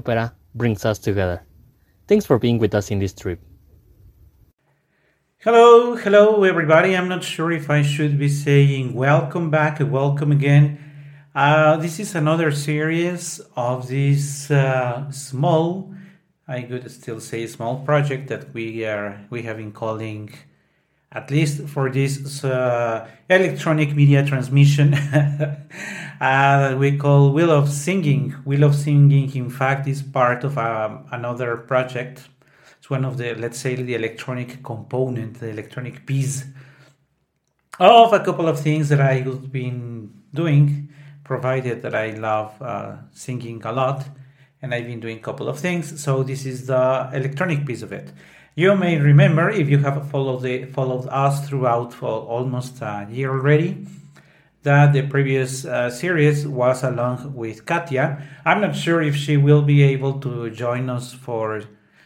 opera brings us together. Thanks for being with us in this trip. Hello, hello, everybody. I'm not sure if I should be saying welcome back welcome again. Uh, this is another series of this uh, small, I could still say small project that we are we have been calling, at least for this uh, electronic media transmission, that we call Wheel of Singing. Wheel of Singing, in fact, is part of um, another project It's one of the, let's say, the electronic component, the electronic piece of a couple of things that I've been doing, provided that I love uh, singing a lot, and I've been doing a couple of things. So this is the electronic piece of it. You may remember if you have followed the, followed us throughout for almost a year already that the previous uh, series was along with Katya. I'm not sure if she will be able to join us for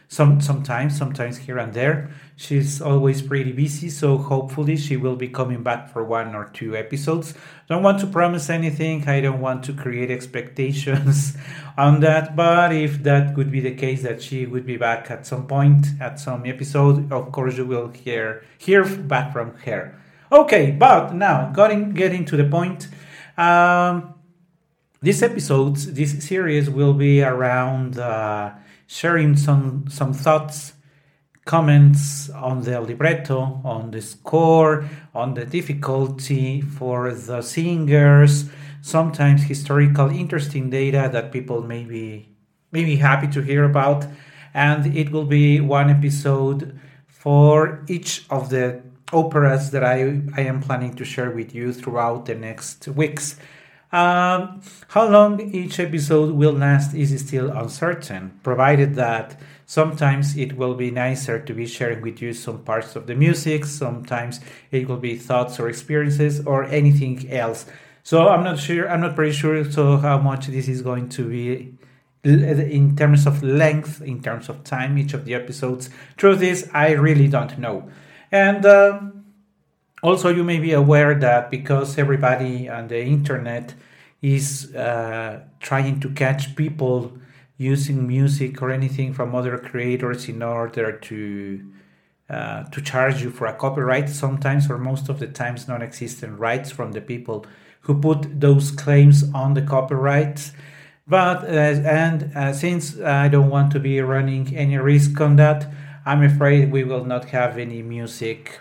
some sometimes sometimes here and there. She's always pretty busy so hopefully she will be coming back for one or two episodes. Don't want to promise anything. I don't want to create expectations on that but if that would be the case that she would be back at some point at some episode of course you will hear hear back from her okay but now getting getting to the point um this episode this series will be around uh sharing some some thoughts, comments on the libretto, on the score, on the difficulty for the singers, sometimes historical interesting data that people may be, may be happy to hear about. And it will be one episode for each of the operas that I, I am planning to share with you throughout the next weeks. Um, how long each episode will last is still uncertain, provided that sometimes it will be nicer to be sharing with you some parts of the music, sometimes it will be thoughts or experiences or anything else. So I'm not sure, I'm not pretty sure so how much this is going to be in terms of length, in terms of time, each of the episodes. Truth is, I really don't know. And uh, also, you may be aware that because everybody on the internet is uh, trying to catch people using music or anything from other creators in order to uh, to charge you for a copyright sometimes or most of the times non-existent rights from the people who put those claims on the copyrights. But uh, and uh, since i don't want to be running any risk on that i'm afraid we will not have any music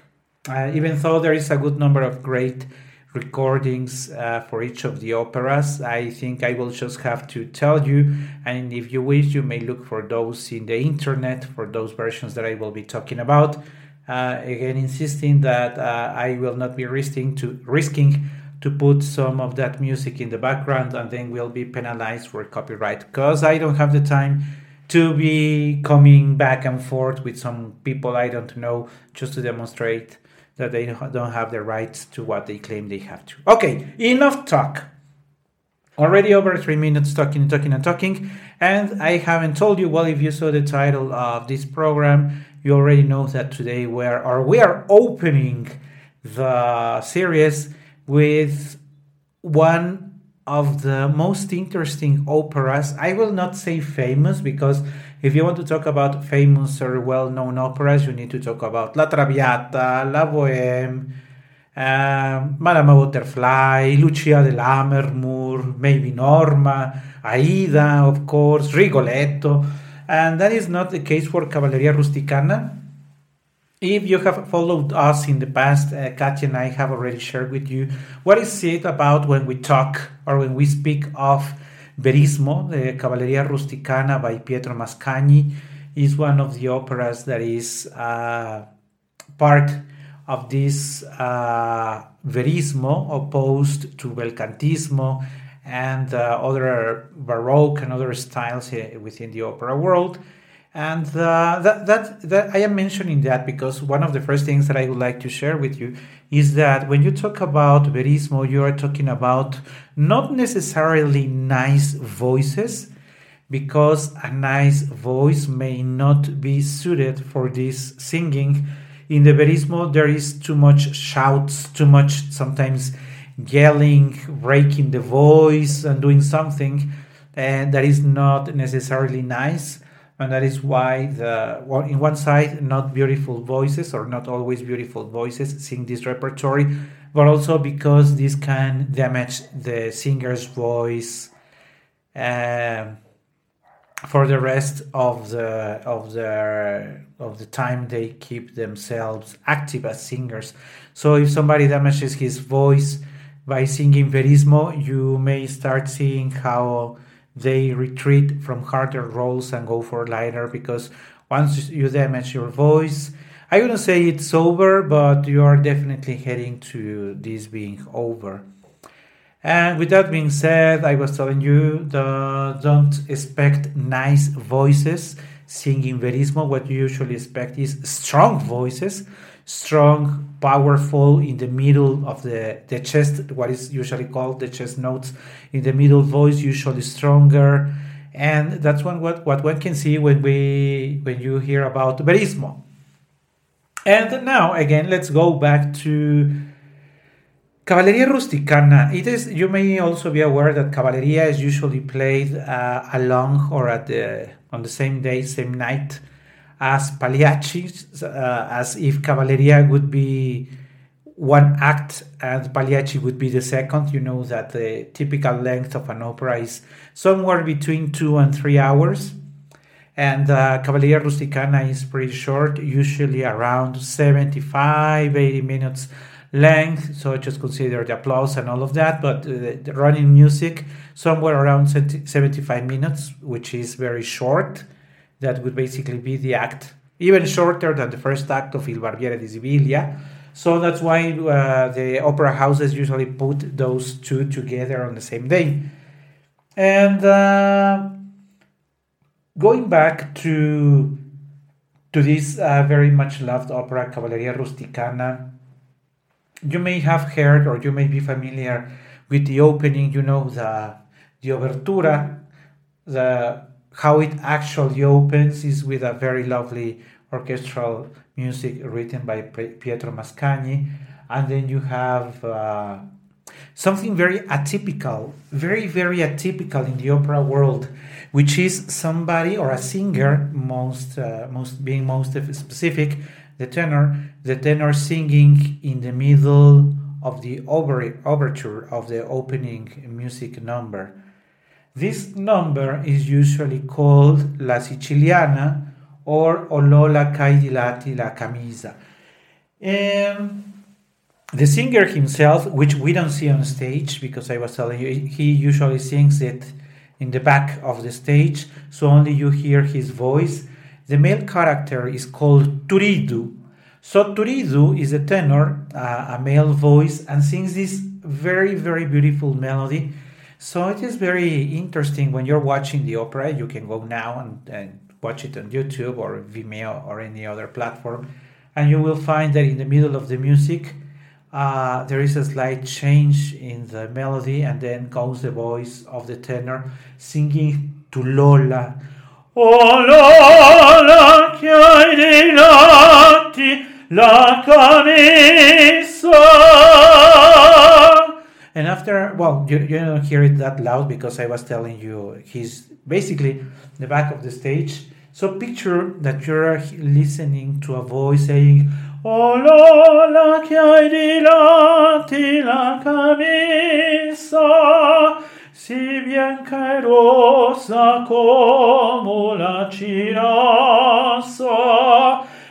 uh, even though there is a good number of great recordings uh, for each of the operas. I think I will just have to tell you, and if you wish, you may look for those in the internet for those versions that I will be talking about. Uh, again, insisting that uh, I will not be risking to risking to put some of that music in the background, and then we'll be penalized for copyright because I don't have the time to be coming back and forth with some people I don't know just to demonstrate that they don't have the rights to what they claim they have to. Okay, enough talk. Already over three minutes talking and talking and talking, and I haven't told you. Well, if you saw the title of this program, you already know that today we are, or we are opening the series with one of the most interesting operas. I will not say famous because if you want to talk about famous or well known operas, you need to talk about La Traviata, La Bohème, uh, Madame Butterfly, Lucia de Lammermoor, maybe Norma, Aida, of course, Rigoletto. And that is not the case for Cavalleria Rusticana. If you have followed us in the past, uh, Katia and I have already shared with you what is it about when we talk or when we speak of Verismo, the Cavalleria Rusticana by Pietro Mascagni, is one of the operas that is uh, part of this uh, Verismo opposed to Belcantismo and uh, other Baroque and other styles within the opera world. And uh, that, that, that I am mentioning that because one of the first things that I would like to share with you is that when you talk about Verismo, you are talking about not necessarily nice voices, because a nice voice may not be suited for this singing in the verismo there is too much shouts, too much sometimes yelling, breaking the voice, and doing something, and that is not necessarily nice. And that is why the well, in one side not beautiful voices or not always beautiful voices sing this repertory, but also because this can damage the singer's voice. Um, for the rest of the of the of the time they keep themselves active as singers. So if somebody damages his voice by singing verismo, you may start seeing how they retreat from harder roles and go for lighter because once you damage your voice, I wouldn't say it's over, but you are definitely heading to this being over. And with that being said, I was telling you the, don't expect nice voices singing verismo. What you usually expect is strong voices, strong, powerful in the middle of the, the chest, what is usually called the chest notes in the middle voice, usually stronger. And that's one what, what one can see when we when you hear about verismo. And now again, let's go back to Cavalleria rusticana. It is. You may also be aware that cavalleria is usually played uh, along or at the on the same day, same night as pagliacci, uh, as if cavalleria would be one act and pagliacci would be the second. You know that the typical length of an opera is somewhere between two and three hours. And uh, Cavalleria Rusticana is pretty short, usually around 75, 80 minutes length. So just consider the applause and all of that. But uh, the running music, somewhere around 75 minutes, which is very short. That would basically be the act, even shorter than the first act of Il Barbiere di Siviglia. So that's why uh, the opera houses usually put those two together on the same day. And uh, going back to to this uh, very much loved opera Cavalleria Rusticana, you may have heard or you may be familiar with the opening, you know, the the overtura, the how it actually opens is with a very lovely orchestral music written by Pietro Mascagni, and then you have uh, something very atypical, very very atypical in the opera world, which is somebody or a singer, most uh, most being most specific, the tenor, the tenor singing in the middle of the over, overture of the opening music number. This number is usually called La Siciliana or Olola Caidilati la Camisa. And the singer himself, which we don't see on stage because I was telling you, he usually sings it in the back of the stage, so only you hear his voice the male character is called Turiddu. So Turiddu is a tenor, uh, a male voice, and sings this very, very beautiful melody. So it is very interesting when you're watching the opera. You can go now and, and watch it on YouTube or Vimeo or any other platform, and you will find that in the middle of the music, uh, there is a slight change in the melody, and then goes the voice of the tenor singing to Lola. Oh dei lati la camisa. And after, well, you, you don't hear it that loud because I was telling you he's basically the back of the stage. So picture that you're listening to a voice saying, Oh di lati la camisa si bianca e rosa come la cirassa,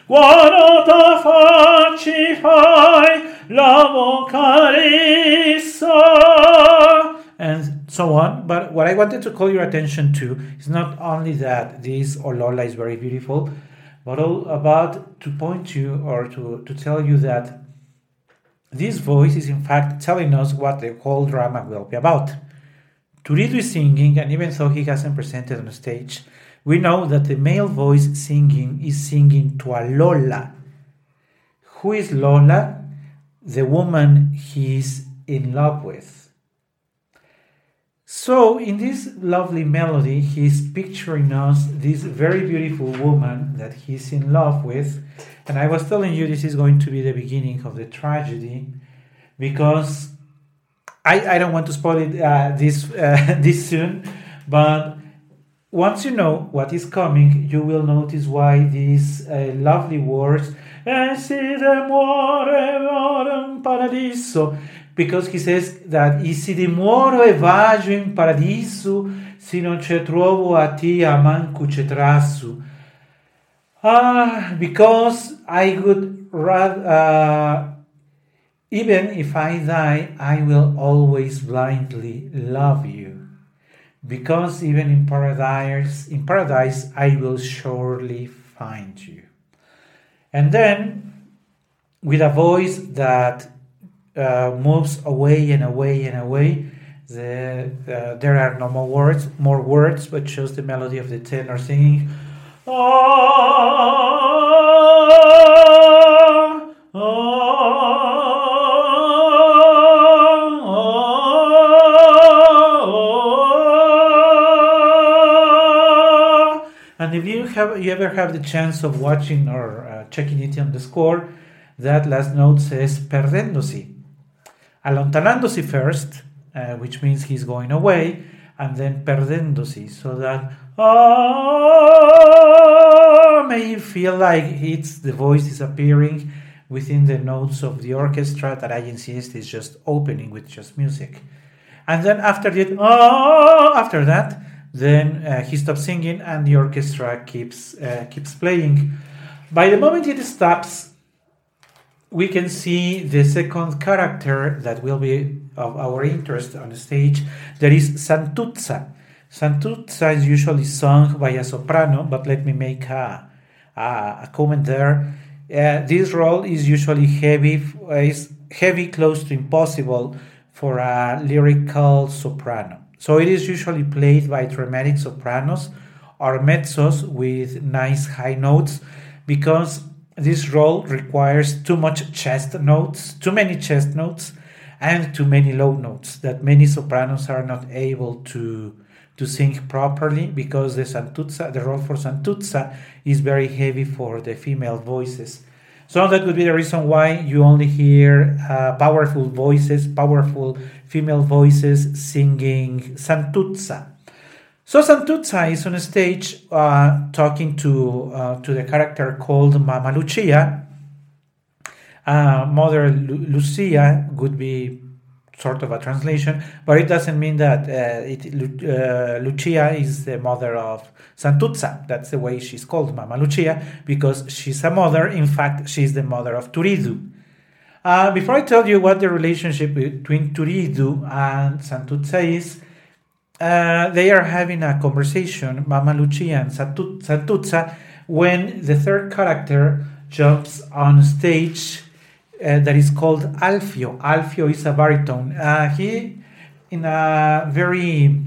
guarda facci fai la carissa, and so on. But what I wanted to call your attention to is not only that this Olola is very beautiful, but all about to point you or to, to tell you that this voice is in fact telling us what the whole drama will be about. Turiddu is singing, and even though he hasn't presented on stage, we know that the male voice singing is singing to a Lola. Who is Lola? The woman he's in love with. So, in this lovely melody, he's picturing us this very beautiful woman that he's in love with. And I was telling you this is going to be the beginning of the tragedy because I, I don't want to spoil it uh, this, uh, this soon, but once you know what is coming, you will notice why these uh, lovely words, "E si muore, muore in paradiso, because he says that e si dimoro e vaggio in paradiso, se non ce trovo a ti a manco ce trasso. Ah, because I would rather, uh, even if I die, I will always blindly love you. Because even in paradise, in paradise, I will surely find you. And then, with a voice that uh, moves away and away and away, the, there are no more words, more words, but just the melody of the tenor singing. Ah, and if you have you ever have the chance of watching or uh, checking it on the score, that last note says perdendosi, allontanandosi first, uh, which means he's going away, and then perdendosi, so that ah, may feel like it's the voice is appearing within the notes of the orchestra that I insist is just opening with just music. And then after that, ah, after that, then uh, he stops singing and the orchestra keeps uh, keeps playing. By the moment it stops, we can see the second character that will be of our interest on the stage. That is Santuzza. Santuzza is usually sung by a soprano, but let me make a, a, a comment there. Uh, this role is usually heavy, is heavy, close to impossible for a lyrical soprano. So it is usually played by dramatic sopranos or mezzos with nice high notes because this role requires too much chest notes, too many chest notes, and too many low notes that many sopranos are not able to to sing properly because the santuzza, the role for santuzza, is very heavy for the female voices. So that would be the reason why you only hear uh, powerful voices, powerful female voices singing Santuzza. So Santuzza is on stage uh, talking to uh, to the character called Mama Lucia. Uh, Mother Lu- Lucia would be sort of a translation, but it doesn't mean that uh, it, uh, Lucia is the mother of Santuzza. That's the way she's called, Mama Lucia, because she's a mother. In fact, she's the mother of Turiddu. Uh, before I tell you what the relationship between Turiddu and Santuzza is, uh, they are having a conversation, Mama Lucia and Santuzza, when the third character jumps on stage uh, that is called Alfio. Alfio is a baritone. Uh, he, in a very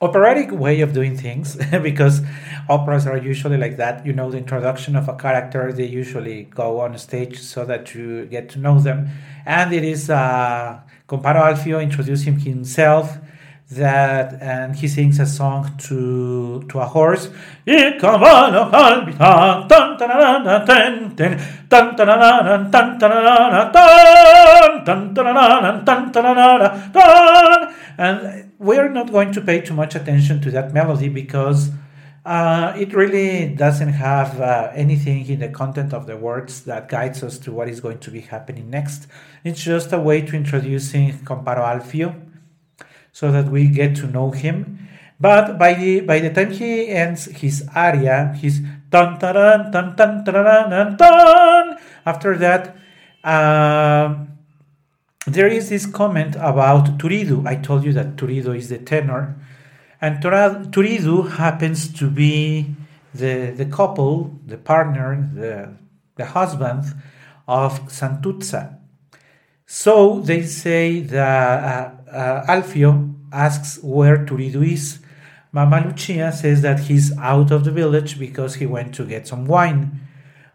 operatic way of doing things, because operas are usually like that. You know, the introduction of a character, they usually go on stage so that you get to know them. And it is uh, Comparo Alfio introducing himself that and he sings a song to to a horse. And we're not going to pay too much attention to that melody because uh, it really doesn't have uh, anything in the content of the words that guides us to what is going to be happening next. It's just a way to introducing Comparo Alfio so that we get to know him. But by the by the time he ends his aria, his dun dun dun dun dun dun. After that, uh, there is this comment about Turiddu. I told you that Turiddu is the tenor, and Turiddu happens to be the the couple, the partner, the the husband of Santuzza. So they say that uh, uh, Alfio asks where Turiddu is. Mama Lucia says that he's out of the village because he went to get some wine.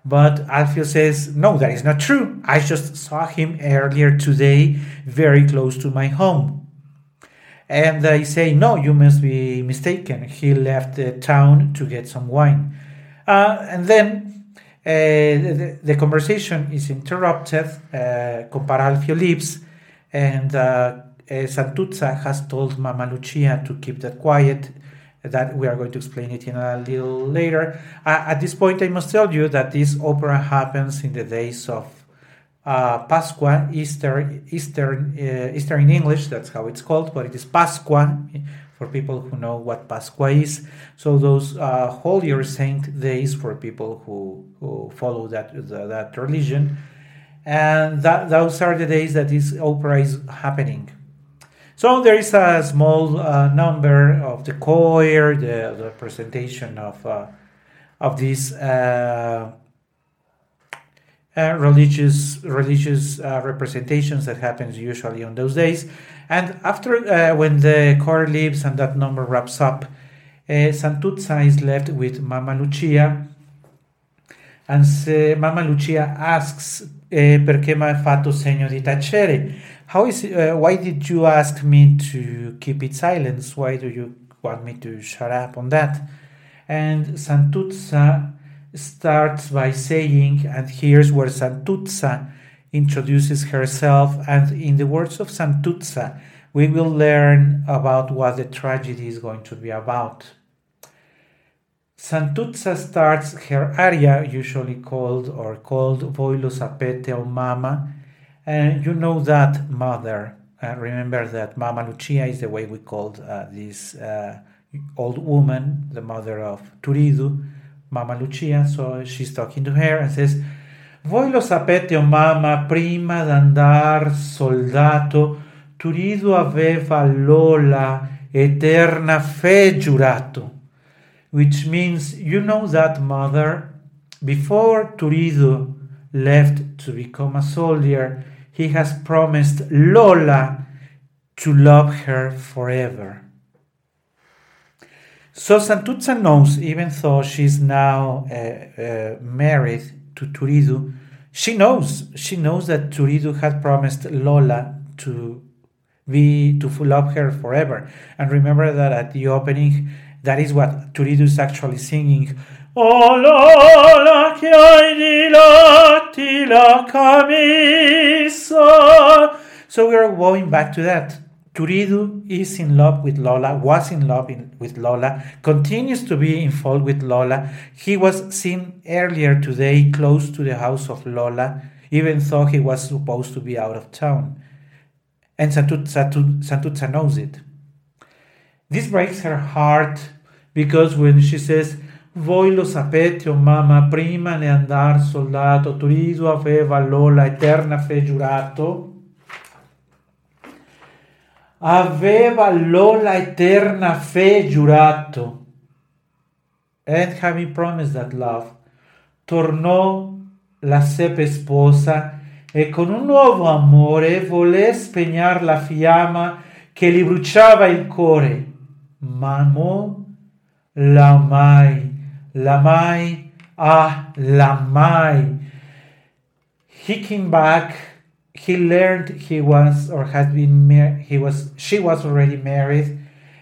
But Alfio says, no, that is not true. I just saw him earlier today, very close to my home. And they say, no, you must be mistaken. He left the town to get some wine. Uh, and then uh, the, the, conversation is interrupted. Uh, Compar Alfio leaves, and uh, Santuzza has told Mama Lucia to keep that quiet. That we are going to explain it in a little later. Uh, at this point, I must tell you that this opera happens in the days of uh, Pascua, Easter, Easter, uh, Easter in English, that's how it's called, but it is Pascua for people who know what Pascua is. So those uh, holier saint days for people who, who follow that, the, that religion. And that, those are the days that this opera is happening. So there is a small uh, number of the choir, the, the presentation of uh, of these uh, uh, religious religious uh, representations that happens usually on those days. And after uh, when the choir leaves and that number wraps up, Santuzza is left with Mama Lucia. And Mama Lucia asks, perché mi fatto segno di tacere? How is uh, why did you ask me to keep it silence? Why do you want me to shut up on that? And Santuzza starts by saying, and here's where Santuzza introduces herself, and in the words of Santuzza, we will learn about what the tragedy is going to be about. Santuzza starts her aria, usually called or called Voi lo sapete o Mama, and you know that mother. Uh, remember that Mama Lucia is the way we called uh, this uh, old woman, the mother of Turiddu, Mama Lucia. So she's talking to her and says, Voi lo sapete, o mamma, prima d'andar soldato, Turiddu aveva Lola eterna fe giurato. Which means, you know that, mother, before Turiddu left to become a soldier, he has promised Lola to love her forever. So Santuzza knows, even though she's now uh, uh, married to Turiddu, she knows, she knows that Turiddu had promised Lola to be to love her forever. And remember that at the opening, that is what Turiddu is actually singing. Oh Lola, che hai dilatti la camisa. So we are going back to that. Turiddu is in love with Lola, was in love in, with Lola, continues to be involved with Lola. He was seen earlier today close to the house of Lola, even though he was supposed to be out of town. And Santuzza knows it. This breaks her heart because when she says, Voi lo sapete, oh mamma, prima ne andar soldato, Turiddu aveva Lola eterna fe giurato, aveva Lola eterna fe giurato. And having promised that love, tornò la seppe sposa e con un nuovo amore volle spegnar la fiamma che gli bruciava il cuore. Ma mo la mai, la mai, ah, la mai. He came back he learned he was or had been he was she was already married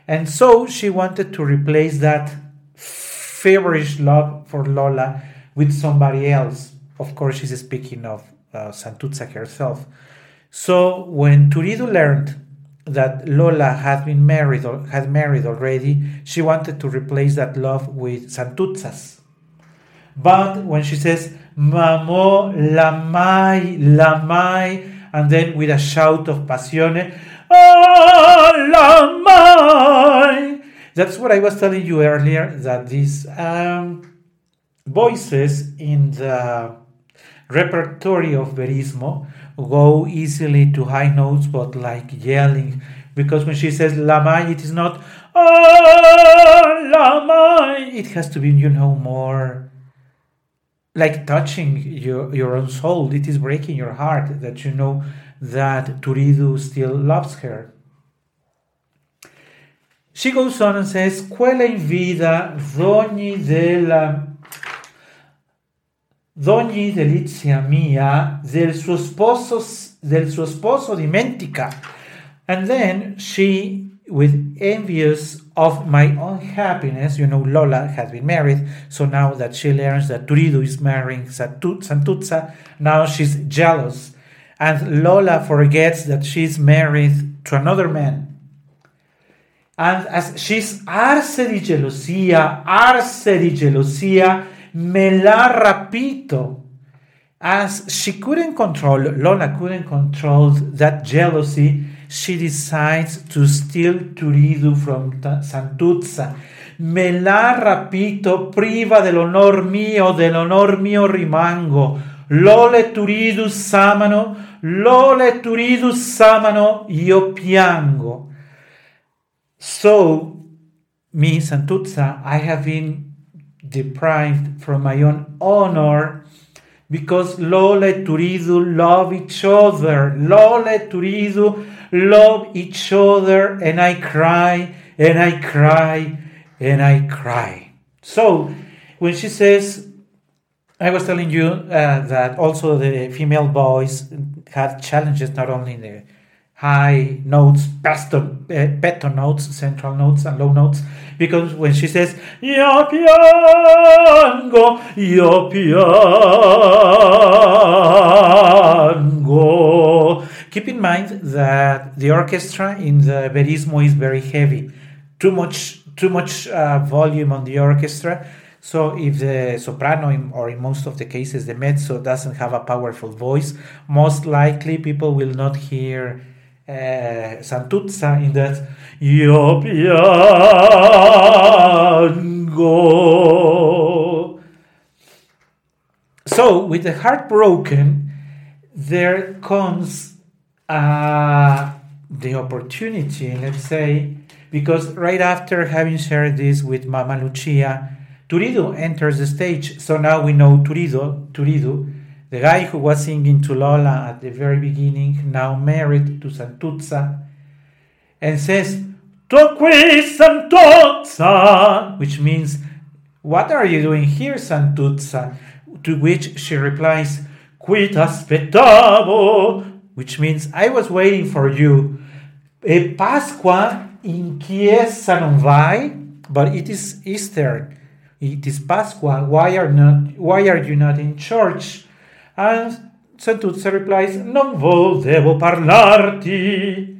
and so she wanted to replace that feverish love for Lola with somebody else of course she's speaking of uh, Santuzza herself so when Turiddu learned that Lola had been married had married already she wanted to replace that love with Santuzza's but when she says Mamo Lamai Lamai, and then with a shout of passione, oh, Lamai. That's what I was telling you earlier that these um, voices in the repertory of Verismo go easily to high notes, but like yelling. Because when she says Lamai, it is not oh, Lamai. It has to be, you know, more like touching your, your own soul. It is breaking your heart that you know that Turiddu still loves her. She goes on and says, Quella in vida d'ogni della d'ogni delizia mia del suo sposo del suo sposo dimentica. And then she with envious of my own happiness. You know, Lola has been married, so now that she learns that Turiddu is marrying Santuzza, now she's jealous. And Lola forgets that she's married to another man. And as she's arse di gelosia, arse di gelosia, me la rapito. As she couldn't control, Lola couldn't control that jealousy, she decides to steal Turiddu from Santuzza. Me la rapito, priva dell'onor mio, dell'onor mio rimango. Lole Turiddu samano, lole Turiddu samano, io piango. So, me, Santuzza, I have been deprived from my own honor because Lole Turiddu love each other. Lole Turiddu love each other, and I cry, and I cry, and I cry. So, when she says, I was telling you uh, that also the female voice had challenges not only in the high notes, peto, notes, central notes, and low notes. Because when she says, Io piango, io piango, keep in mind that the orchestra in the Verismo is very heavy. Too much, too much uh, volume on the orchestra. So if the soprano, or in most of the cases the mezzo, doesn't have a powerful voice, most likely people will not hear eh, Santuzza in that Io piango. So, with the heart broken, there comes uh, the opportunity, let's say, because right after having shared this with Mama Lucia, Turiddu enters the stage. So now we know Turiddu, Turiddu the guy who was singing to Lola at the very beginning, now married to Santuzza, and says, To qui Santuzza, which means, What are you doing here, Santuzza? To which she replies, Qui t'aspettavo, which means, I was waiting for you. E Pasqua in chiesa non vai? But it is Easter. It is Pasqua. Why are not? Why are you not in church? And Santuzza replies, Non volevo parlarti.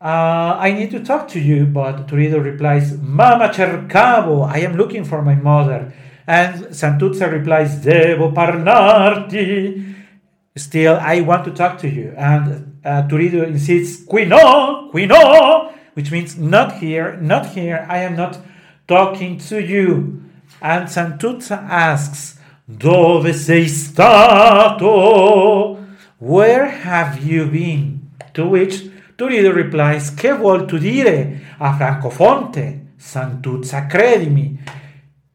Uh, I need to talk to you, but Turiddu replies, Mama cercavo, I am looking for my mother. And Santuzza replies, Devo parlarti. Still, I want to talk to you. And uh, Turiddu insists, Qui no, qui no, which means not here, not here, I am not talking to you. And Santuzza asks, Dove sei stato? Where have you been? To which Turiddu replies, Che vuol tu dire? A Francofonte, Santuzza, credimi.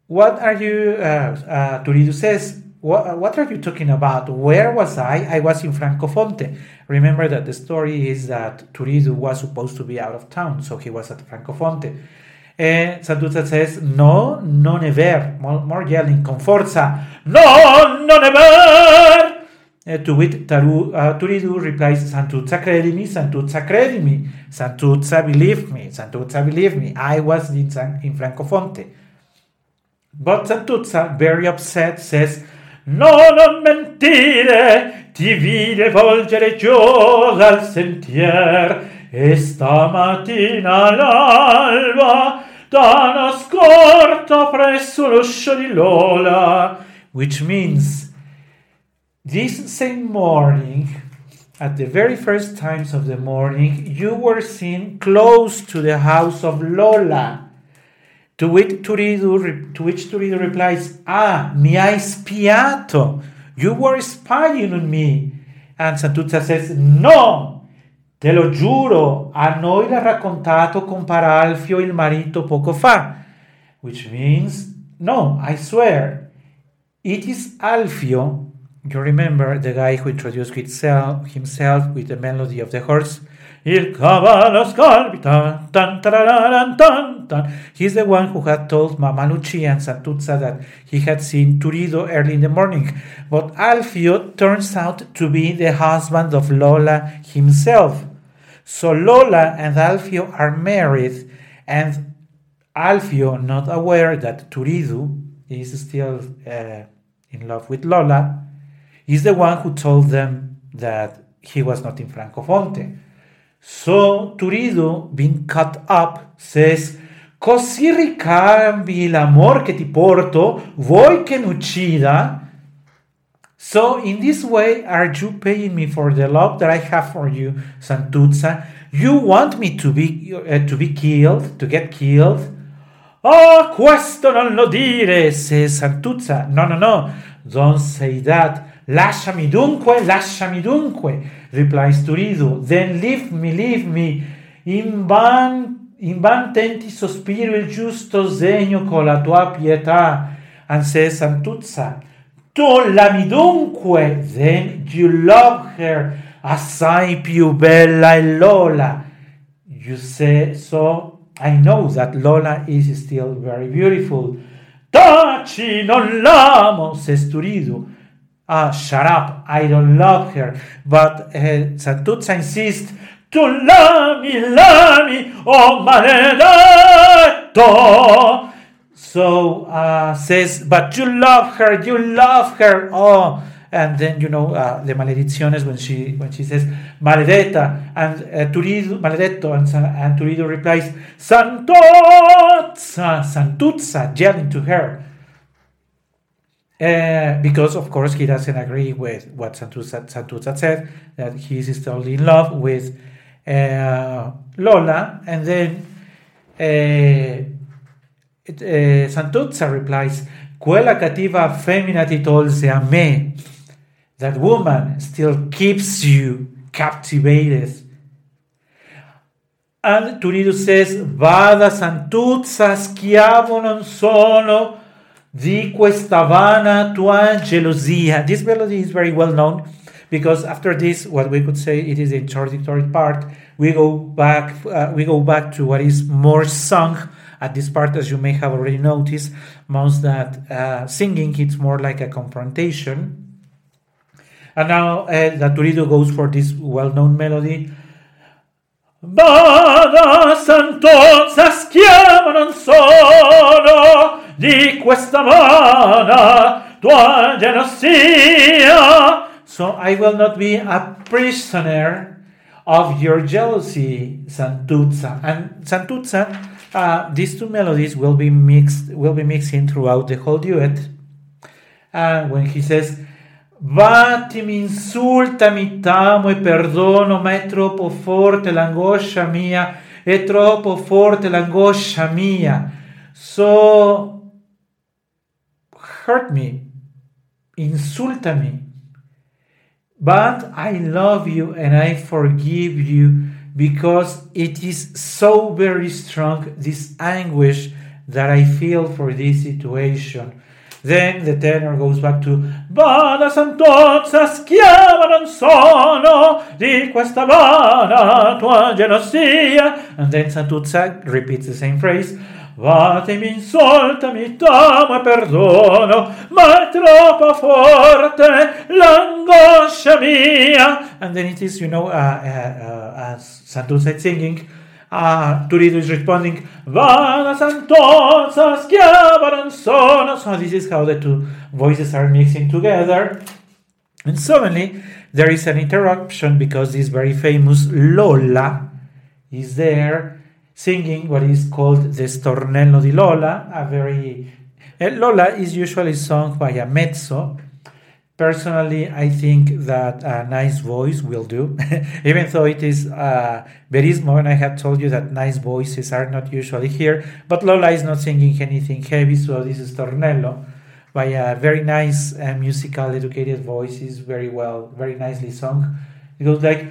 What are you, uh, uh, Turiddu says, what, what are you talking about? Where was I? I was in Francofonte. Remember that the story is that Turiddu was supposed to be out of town, so he was at Francofonte. E Santuzza says, no, non è vero. More, more yelling, con forza, no, non è vero. To which Taru, uh, Turiddu replies, Santuzza credimi, Santuzza credimi, Santuzza believe me, Santuzza believe me, I was in, San, in Francofonte. But Santuzza, very upset, says, No, non mentire, ti vide volgere giù dal sentier, e stamattina all'alba da scorta presso l'uscio di Lola, which means this same morning, at the very first times of the morning, you were seen close to the house of Lola. To which Turiddu, to which Turiddu replies, Ah, mi hai spiato. You were spying on me. And Santuzza says, No, te lo giuro, a noi l'ha raccontato compar Alfio il marito poco fa. Which means, no, I swear, it is Alfio. You remember the guy who introduced himself, himself with the melody of the horse? Il cavallo scalpita, tan, tan, tan. He's the one who had told Mama Lucia and Santuzza that he had seen Turiddu early in the morning. But Alfio turns out to be the husband of Lola himself. So Lola and Alfio are married, and Alfio, not aware that Turiddu is still uh, in love with Lola, is the one who told them that he was not in Francofonte. So Turiddu, being cut up, says, Così ricambi l'amor che ti porto, vuoi che n'uccida? So in this way are you paying me for the love that I have for you, Santuzza? You want me to be uh, to be killed, to get killed? Oh, questo non lo dire, says Santuzza. No, no, no, don't say that. Lasciami dunque, lasciami dunque, replies Turiddu. Then leave me, leave me. In van, in van tenti sospiro il giusto segno con la tua pietà. Says Santuzza. Tu l'ami dunque, then you love her, assai più bella è Lola. You say so. I know that Lola is still very beautiful. Taci, non l'amo, says Turiddu. Ah, shut up, I don't love her. But uh, Santuzza insists, Tu l'ami, l'ami, oh maledetto. So uh, says, but you love her, you love her. Oh, and then you know uh, the malediciones when she when she says maledetta and uh, Turiddu maledetto and, and Turiddu replies Santuzza, Santuzza, yelling to her. Uh, because of course he doesn't agree with what Santuzza, said that he is still in love with uh, Lola, and then uh, uh, Santuzza replies, "Quella cattiva femmina ti tolse a me. That woman still keeps you captivated." And Turiddu says, "Vada Santuzza, schiavo non sono." Di questa vana tua gelosia. This melody is very well known because after this, what we could say it is a introductory part. We go back, uh, we go back to what is more sung at this part, as you may have already noticed. Most that uh, singing, it's more like a confrontation. And now uh, that Turiddu goes for this well-known melody. Bada Santuzza schiava non sono di questa vana tua gelosia. So I will not be a prisoner of your jealousy, Santuzza. And Santuzza, uh, these two melodies will be mixed, will be mixing throughout the whole duet. And when he says, Battimi, insultami, t'amo e perdono, ma è troppo forte l'angoscia mia, è troppo forte l'angoscia mia. So hurt me, insult insultami. But I love you and I forgive you because it is so very strong, this anguish that I feel for this situation. Then the tenor goes back to Vada Santuzza, schiava non sono di questa vana tua gelosia. And then Santuzza repeats the same phrase. Vatemi, insultami, t'amo e perdono, ma è troppo forte l'angoscia mia. And then it is, you know, uh, uh, uh, as Santuzza is singing, uh, Turiddu is responding, Vana Santuzza, schiava non sono. So this is how the two voices are mixing together. And suddenly there is an interruption because this very famous Lola is there singing what is called the Stornello di Lola, a very uh, Lola is usually sung by a mezzo. Personally, I think that a nice voice will do, even though it is uh, Verismo, and I have told you that nice voices are not usually here. But Lola is not singing anything heavy, so this is Stornello by a very nice uh, musical, educated voice. is very well, very nicely sung. It goes like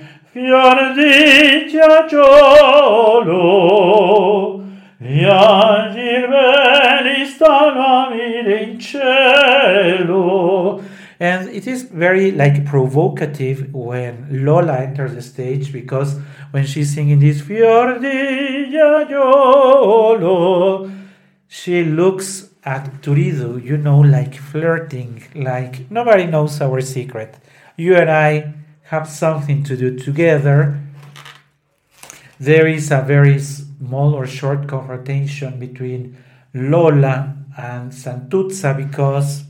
Veli stanno in cielo. And it is very like provocative when Lola enters the stage because when she's singing this Fior di giaciolo, she looks at Turiddu, you know, like flirting, like nobody knows our secret. You and I have something to do together. there is a very small or short confrontation between Lola and Santuzza because,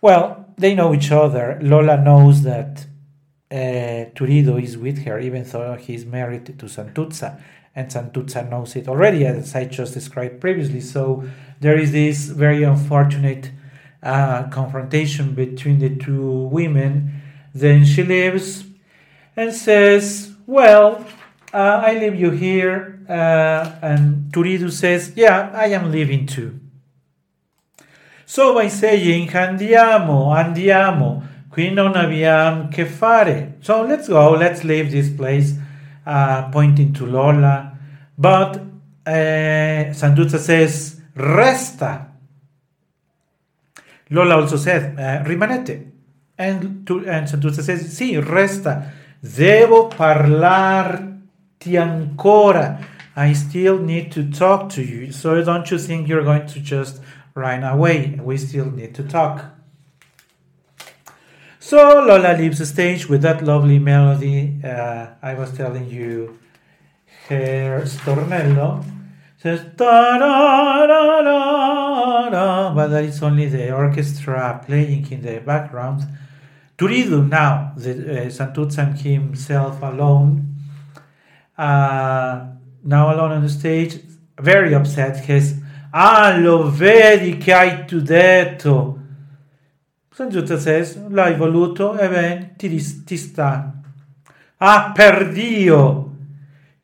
well, they know each other. Lola knows that uh, Turiddu is with her, even though he's married to Santuzza, and Santuzza knows it already, as I just described previously. So there is this very unfortunate uh, confrontation between the two women. Then she leaves and says, Well, uh, I leave you here. Uh, and Turiddu says, Yeah, I am leaving too. So by saying andiamo, andiamo, qui non abbiamo che fare. So let's go, let's leave this place, uh, pointing to Lola. But uh, says, resta. Lola also said, uh, rimanete. And, and Santuzza says, sì, resta. Devo parlarti ancora. I still need to talk to you. So don't you think you're going to just run away? We still need to talk. So Lola leaves the stage with that lovely melody uh, I was telling you, her stornello. Says da da da da da, but that is only the orchestra playing in the background. Turiddu now, the uh, Santuzza himself alone, uh, now alone on the stage, very upset. He Ah, lo vedi che hai tu detto. Santuzza says, l'hai voluto, e ben ti, ti sta. Ah, per Dio!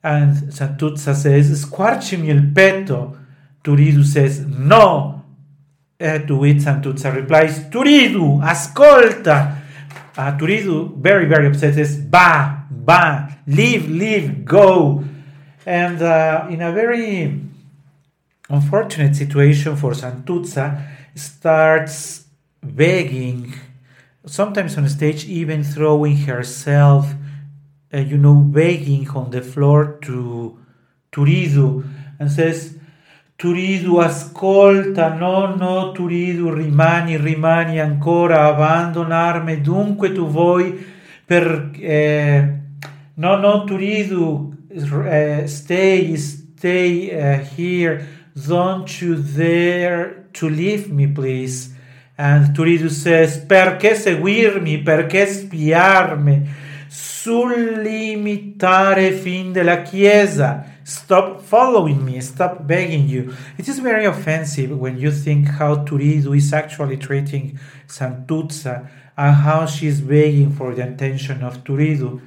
And Santuzza says, squarcimi il petto. Turiddu says, no. Uh, to which Santuzza replies, Turiddu, ascolta. Uh, Turiddu, very, very upset, says, ba, ba, leave, leave, go. And uh, in a very unfortunate situation for Santuzza, starts begging, sometimes on stage, even throwing herself, uh, you know, begging on the floor to Turiddu and says, Turiddu, ascolta, no, no, Turiddu, rimani, rimani ancora, abbandonarmi, dunque tu vuoi per... Eh, no, no, Turiddu, uh, stay, stay uh, here, don't you dare to leave me, please. And Turiddu says, perché seguirmi, perché spiarmi, sul limitare fin della Chiesa. Stop following me, stop begging you. It is very offensive when you think how Turiddu is actually treating Santuzza and how she is begging for the attention of Turiddu.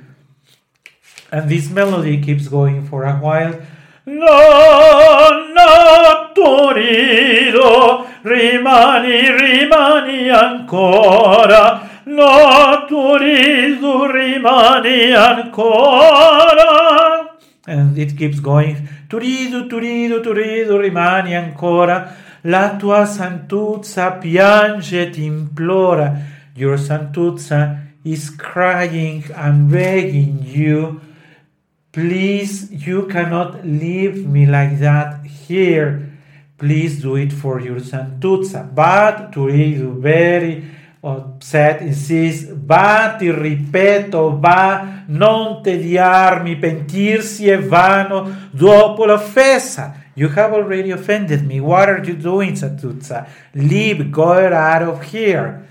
And this melody keeps going for a while. No, no, Turiddu, rimani, rimani ancora. No, Turiddu, rimani ancora. And it keeps going. Turiddu, Turiddu, Turiddu, rimani ancora. La tua santuzza piange, ti implora. Your santuzza is crying and begging you. Please, you cannot leave me like that here. Please do it for your santuzza. But Turiddu, very upset, insists, va, ti ripeto, va, non tediarmi, pentirsi è vano dopo l'offesa. You have already offended me. What are you doing, Santuzza? Leave, go out of here.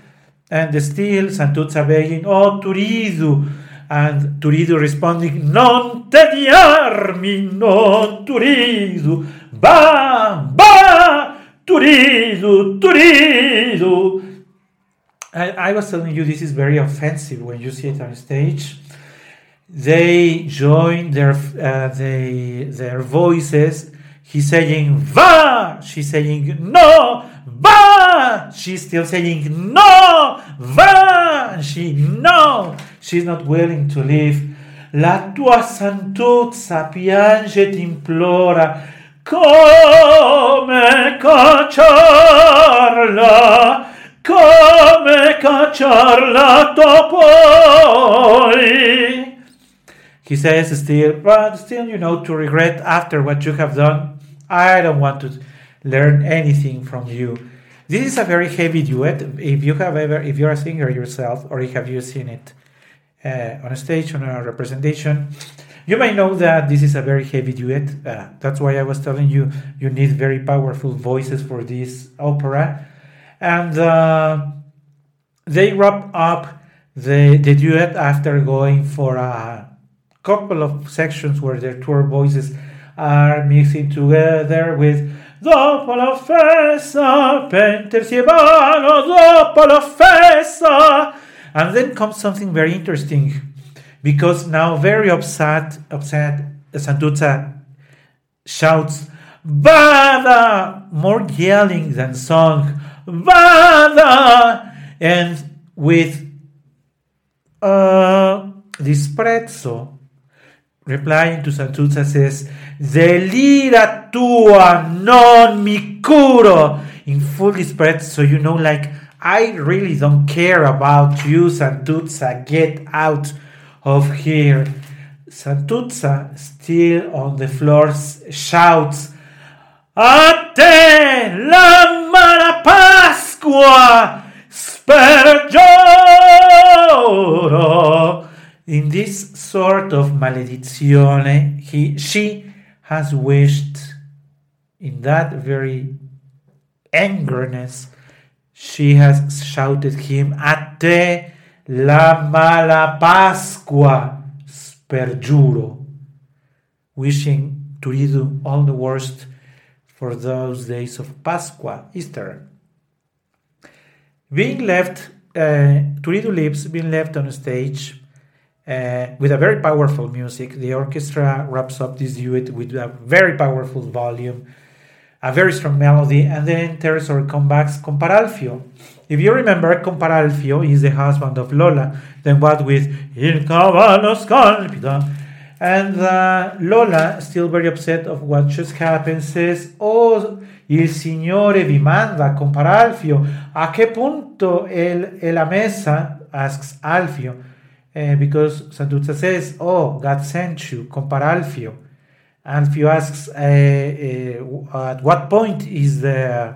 And still Santuzza begging, oh, Turiddu. And Turiddu responding, non tediarmi, non Turiddu. Va, va, Turiddu, Turiddu. I, I was telling you this is very offensive when you see it on stage. They join their uh, they, their voices. He's saying va, she's saying no, va. She's still saying no, va. She no. She's not willing to leave. La tua santuzza piange ti implora come cacciarla come cacciarla poi. He says still, but still, you know, to regret after what you have done, I don't want to learn anything from you. This is a very heavy duet. If you have ever, if you're a singer yourself, or have you seen it uh, on a stage on a representation, You may know that this is a very heavy duet. Uh, that's why I was telling you you need very powerful voices for this opera. And uh, they wrap up the, the duet after going for a couple of sections where their two voices are mixing together with Dopo la festa, pentersievano, dopo la festa. And then comes something very interesting because now very upset, upset, Santuzza shouts, Vada! More yelling than song. Vada! And with uh, disprezzo, replying to Santuzza says, Delira tua non mi curo. In full disprezzo, you know, like, I really don't care about you, Santuzza. Get out of here. Santuzza, still on the floor, shouts, A te la mala Pasqua, spergioro. In this sort of maledizione, he, she has wished in that very angerness, she has shouted him, A te la mala Pasqua, spergiuro, wishing to Turiddu all the worst for those days of Pasqua, Easter. Being left, uh, Turiddu leaves, being left on stage uh, with a very powerful music. The orchestra wraps up this duet with a very powerful volume, a very strong melody, and then enters or comebacks Compare Alfio. If you remember, Compare Alfio is the husband of Lola, then what with Il cavallo scalpita. And uh, Lola, still very upset of what just happened, says, Oh, il Signore vi manda, Compare Alfio. A che punto è la messa? asks Alfio. Uh, because Santuzza says, Oh, God sent you, compare Alfio. Alfio asks, uh, uh, At what point is the,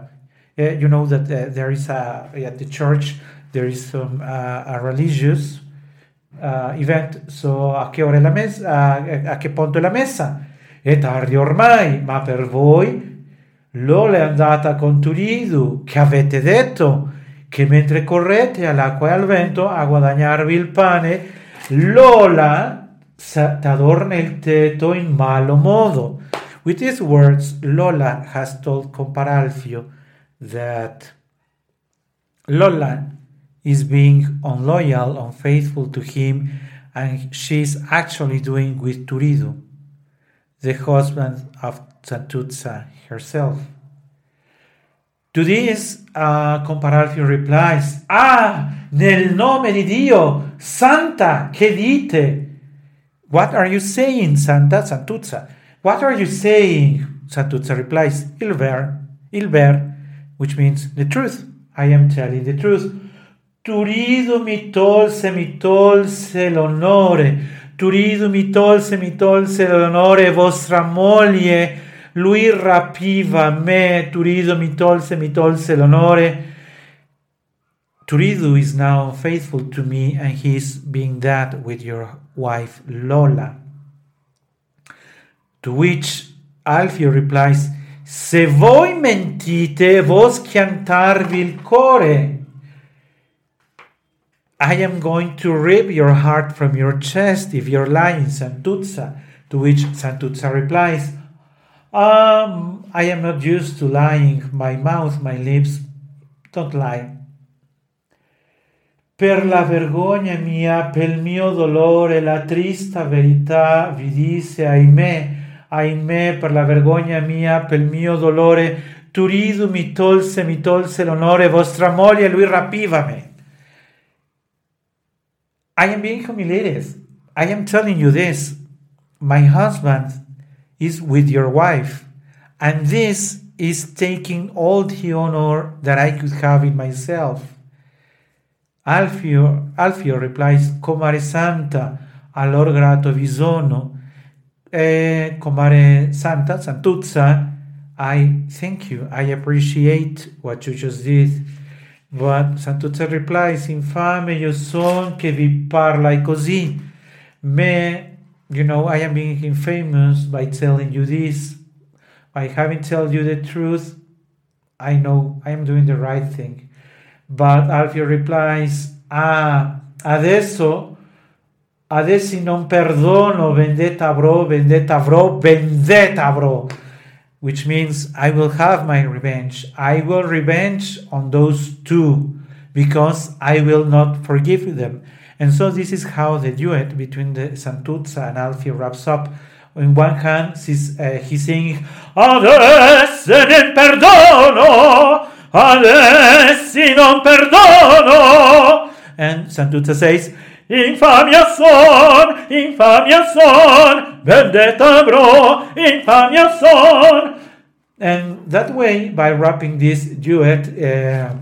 you know, that there is a, at the church, there is some, a religious event, so a che ora è la messa, a che punto è la messa? È tardi ormai, ma per voi Lola è andata con Turiddu, che avete detto? che mentre correte all'acqua e al vento a guadagnarvi il pane, Lola t'adorna il tetto in malo modo. With these words, Lola has told Comparalfio that Lola is being unloyal, unfaithful to him, and she's actually doing with Turiddu, the husband of Santuzza herself. To this, uh, Compare Alfio replies, Ah, nel nome di Dio, Santa, che dite? What are you saying, Santa? Santuzza. What are you saying? Santuzza replies, Il ver, il ver, which means the truth. I am telling the truth. Turiddu mi tolse, mi tolse l'onore. Turiddu mi tolse, mi tolse l'onore vostra moglie lui rapiva me, Turiddu mi tolse, mi tolse l'onore. Turiddu is now faithful to me and he is being that with your wife Lola. To which Alfio replies, Se voi mentite, vos chiantarvi il core. I am going to rip your heart from your chest if you're lying, Santuzza. To which Santuzza replies, um, I am not used to lying. My mouth, my lips don't lie. Per la vergogna mia, pel mio dolore, la trista verità vi disse, ahimè, ahimè, per la vergogna mia, pel mio dolore, Turiddu mi tolse, mi tolse l'onore, vostra moglie, lui rapiva me. I am being humiliated. I am telling you this. My husband is with your wife. And this is taking all the honor that I could have in myself. Alfio, Alfio replies, Comare Santa, allor grato vi sono. Eh, comare Santa, Santuzza, I thank you, I appreciate what you just did. But Santuzza replies, infame io son che vi parlai così. Me you know, I am being famous by telling you this, by having told you the truth. I know I am doing the right thing. But Alfio replies, Ah, adesso, adesso non perdono, vendetta bro, vendetta bro, vendetta bro. Which means I will have my revenge. I will revenge on those two because I will not forgive them. And so this is how the duet between the Santuzza and Alfio wraps up. On one hand, he's, uh, he's saying, Adesso non perdono, adesso non perdono. And Santuzza says, Infamia son, infamia son, vendetta bro, infamia son. And that way, by rapping this duet, uh,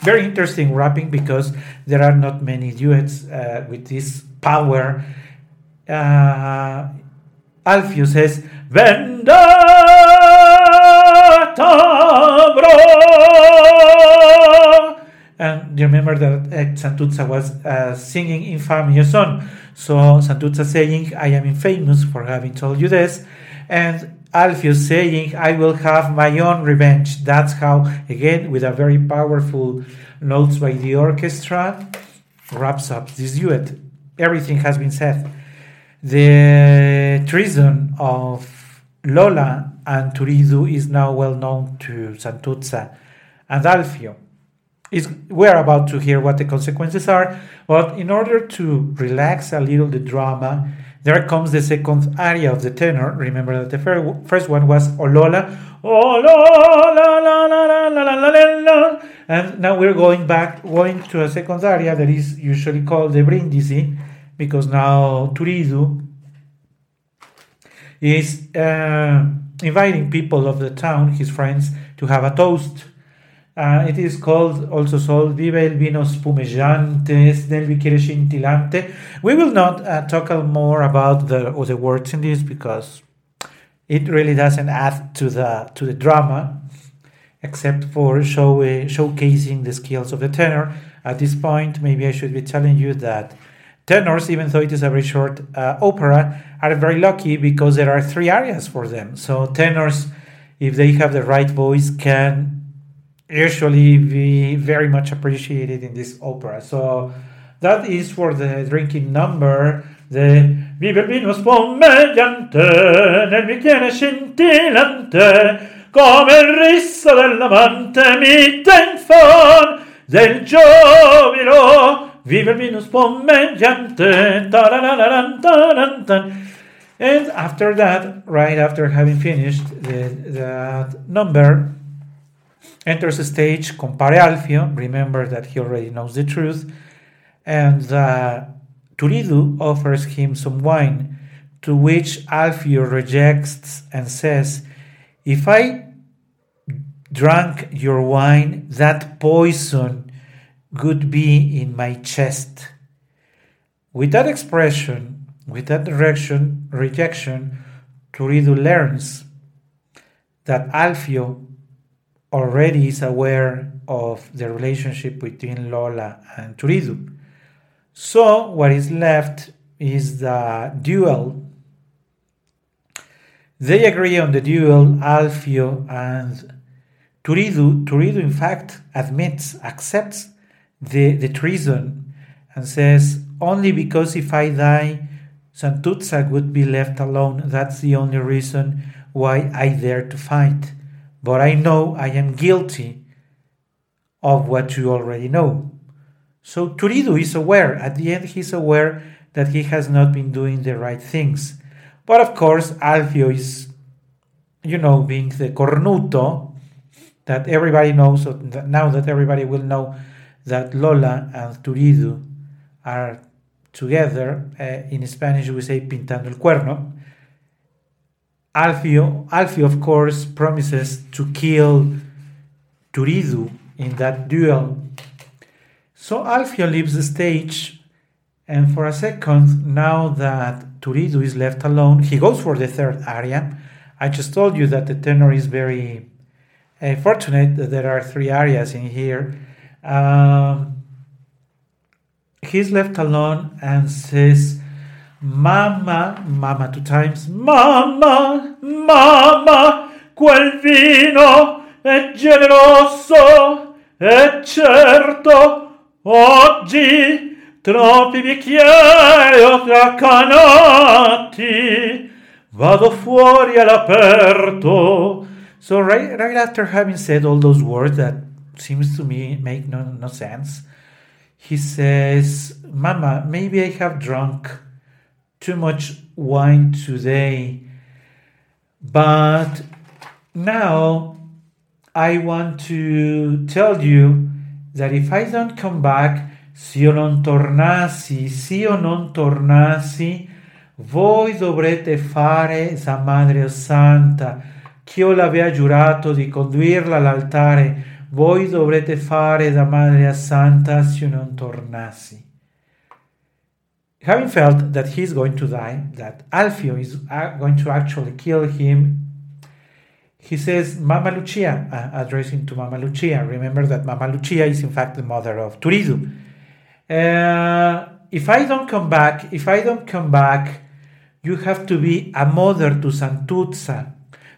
very interesting rapping because there are not many duets uh, with this power. Uh, Alfio says, Vendetta you remember that uh, Santuzza was uh, singing Infamia song. So Santuzza saying, I am infamous for having told you this. And Alfio saying, I will have my own revenge. That's how, again, with a very powerful notes by the orchestra, wraps up this duet. Everything has been said. The treason of Lola and Turiddu is now well known to Santuzza and Alfio. It's, we're about to hear what the consequences are, but in order to relax a little the drama, there comes the second aria of the tenor. Remember that the first one was Olola. Olola and now we're going back, going to a second aria that is usually called the Brindisi, because now Turiddu is uh, inviting people of the town, his friends, to have a toast. Uh, it is called also called Vive el vino spumeggiante del bicchiere scintillante. We will not uh, talk more about the the words in this because it really doesn't add to the to the drama, except for show, uh, showcasing the skills of the tenor. At this point, maybe I should be telling you that tenors, even though it is a very short uh, opera, are very lucky because there are three areas for them. So tenors, if they have the right voice, can usually be very much appreciated in this opera. So that is for the drinking number. The Vive il vino spumeggiante nel bicchiere scintillante come il riso dell'amante mite in fon del giovino Vive il vino spumeggiante and after that, right after having finished the, that number, enters the stage Compare Alfio. Remember that he already knows the truth. And uh, Turiddu offers him some wine, to which Alfio rejects and says, If I drank your wine, that poison would be in my chest. With that expression, with that direction, rejection, Turiddu learns that Alfio already is aware of the relationship between Lola and Turiddu. So what is left is the duel. They agree on the duel, Alfio and Turiddu. Turiddu, in fact, admits, accepts the, the treason and says, only because if I die, Santuzza would be left alone. That's the only reason why I dare to fight but I know I am guilty of what you already know. So Turiddu is aware, at the end, he's aware that he has not been doing the right things. But of course, Alfio is, you know, being the cornuto that everybody knows, now that everybody will know that Lola and Turiddu are together. Uh, in Spanish, we say pintando el cuerno. Alfio, Alfio, of course, promises to kill Turiddu in that duel. So Alfio leaves the stage, and for a second, now that Turiddu is left alone, he goes for the third aria. I just told you that the tenor is very uh, fortunate that there are three arias in here. Um, he's left alone and says, Mamma, mamma two times. Mamma, mamma, quel vino è generoso e certo oggi troppi bicchieri ho tracanati. Vado fuori all'aperto. So right, right after having said all those words that seems to me make no, no sense, he says, Mama, maybe I have drunk too much wine today, but now I want to tell you that if I don't come back, se io non tornassi, se io non tornassi, voi dovrete fare sa Madre Santa, che io l'aveva giurato di condurla all'altare, voi dovrete fare da Madre Santa se io non tornassi. Having felt that he's going to die, that Alfio is going to actually kill him, he says, Mama Lucia, uh, addressing to Mama Lucia. Remember that Mama Lucia is in fact the mother of Turiddu. Uh, if I don't come back, if I don't come back, you have to be a mother to Santuzza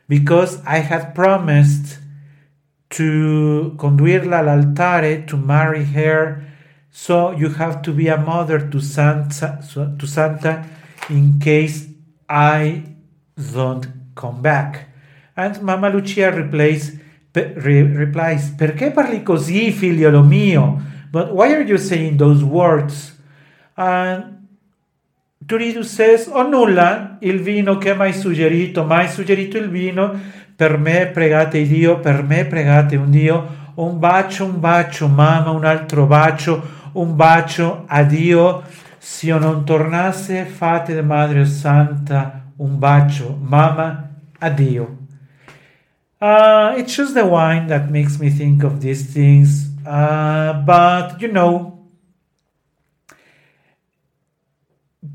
because I had promised to conduirla al altare to marry her. So you have to be a mother to Santa, to Santa in case I don't come back. And Mamma Lucia replies, re, replies, Perché parli così, figliolo mio? But why are you saying those words? And Turidu says, Oh nulla, il vino che mai suggerito, mai suggerito il vino, per me pregate Dio, per me pregate un Dio, un bacio, un bacio, mamma, un altro bacio, un bacio a Dio. Se io non tornasse, fate Madre Santa un bacio, mamma, a Dio. Uh, it's just the wine that makes me think of these things. Uh, but you know,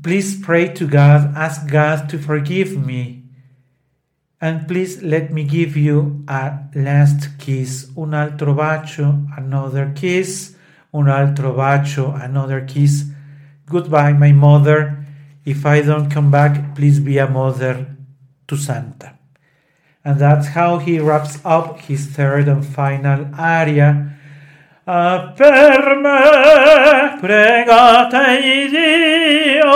please pray to God, ask God to forgive me. And please let me give you a last kiss. Un altro bacio, another kiss. Un altro bacio, another kiss. Goodbye, my mother. If I don't come back, please be a mother to Santa. And that's how he wraps up his third and final aria. Uh, per me pregate Dio,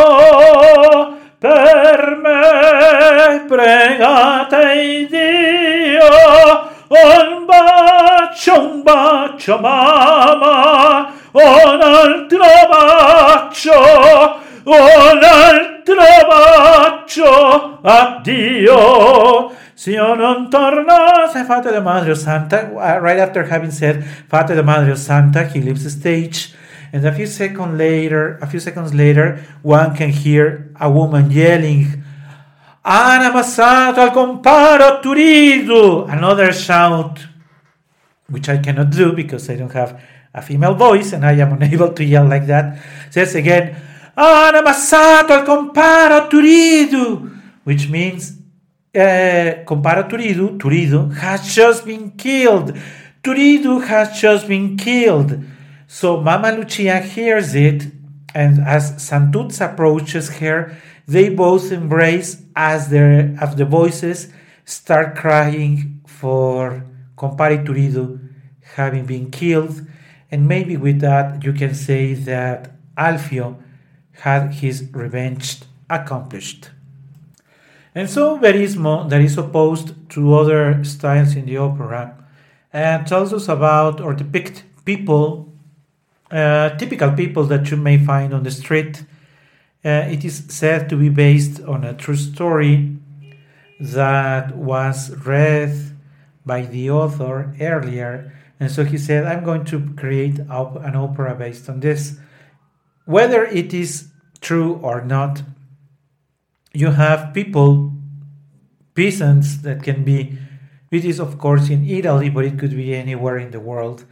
per me pregate Dio, un bacio, un bacio mamma, un altro bacio, un altro bacio, addio. Se io non tornasse, fate the Madre Santa. Uh, right after having said Fate the Madre Santa, he leaves the stage. And a few seconds later, a few seconds later, one can hear a woman yelling, "Han amassato al comparo Turiddu!" Another shout, which I cannot do because I don't have a female voice and I am unable to yell like that. Says again, "Han amassato al comparo Turiddu!" Which means uh, Turiddu, Turiddu has just been killed. Turiddu has just been killed. So Mama Lucia hears it, and as Santuz approaches her, they both embrace as, their, as the voices start crying for Compari Turiddu having been killed. And maybe with that, you can say that Alfio had his revenge accomplished. And so Verismo, that is opposed to other styles in the opera, uh, tells us about or depict people, uh, typical people that you may find on the street. Uh, it is said to be based on a true story that was read by the author earlier. And so he said, I'm going to create an opera based on this. Whether it is true or not, you have people, peasants that can be, it is of course in Italy, but it could be anywhere in the world.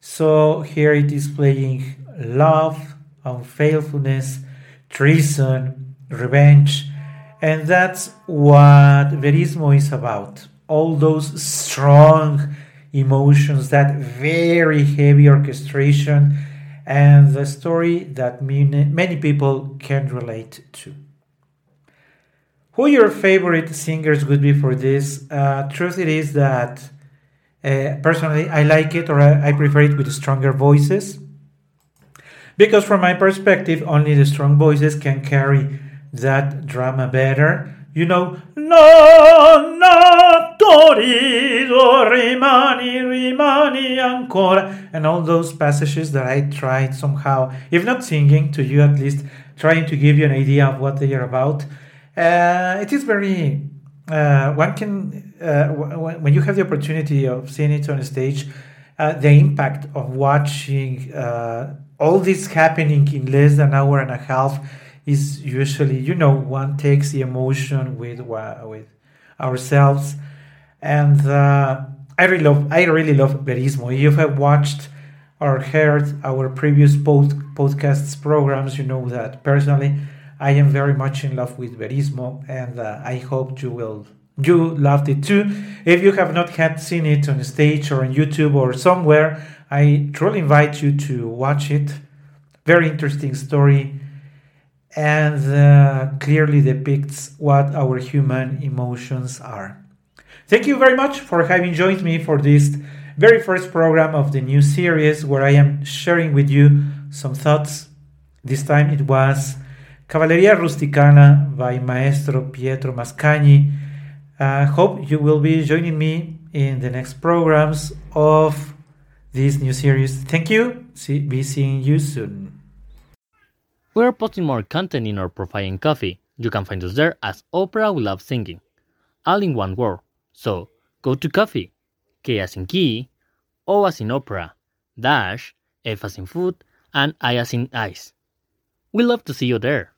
So here it is playing love, unfaithfulness, treason, revenge, and that's what Verismo is about. All those strong emotions, that very heavy orchestration, and the story that many, people can relate to. who your favorite singers would be for this. Uh, truth it is that uh, personally I like it or I, I prefer it with stronger voices because from my perspective only the strong voices can carry that drama better you know no no Turiddu rimani rimani ancora. And all those passages that i tried somehow if not singing to you at least trying to give you an idea of what they are about. Uh, it is very uh, one can uh, when you have the opportunity of seeing it on stage uh, the impact of watching uh, all this happening in less than an hour and a half is usually you know one takes the emotion with with ourselves and uh, I really love I really love Verismo. If you have watched or heard our previous pod- podcasts programs, you know that personally I am very much in love with Verismo, and uh, I hope you will you loved it too. If you have not had seen it on stage or on YouTube or somewhere, I truly invite you to watch it. Very interesting story and uh, clearly depicts what our human emotions are. Thank you very much for having joined me for this very first program of the new series where I am sharing with you some thoughts. This time it was Cavalleria Rusticana by Maestro Pietro Mascagni. I uh, hope you will be joining me in the next programs of this new series. Thank you. See, be seeing you soon. We're posting more content in our profile in Ko-fi. You can find us there as Opera We Love Singing, all in one word. So go to Ko-fi, K as in key, O as in opera, dash, F as in food, and I as in ice. We love to see you there.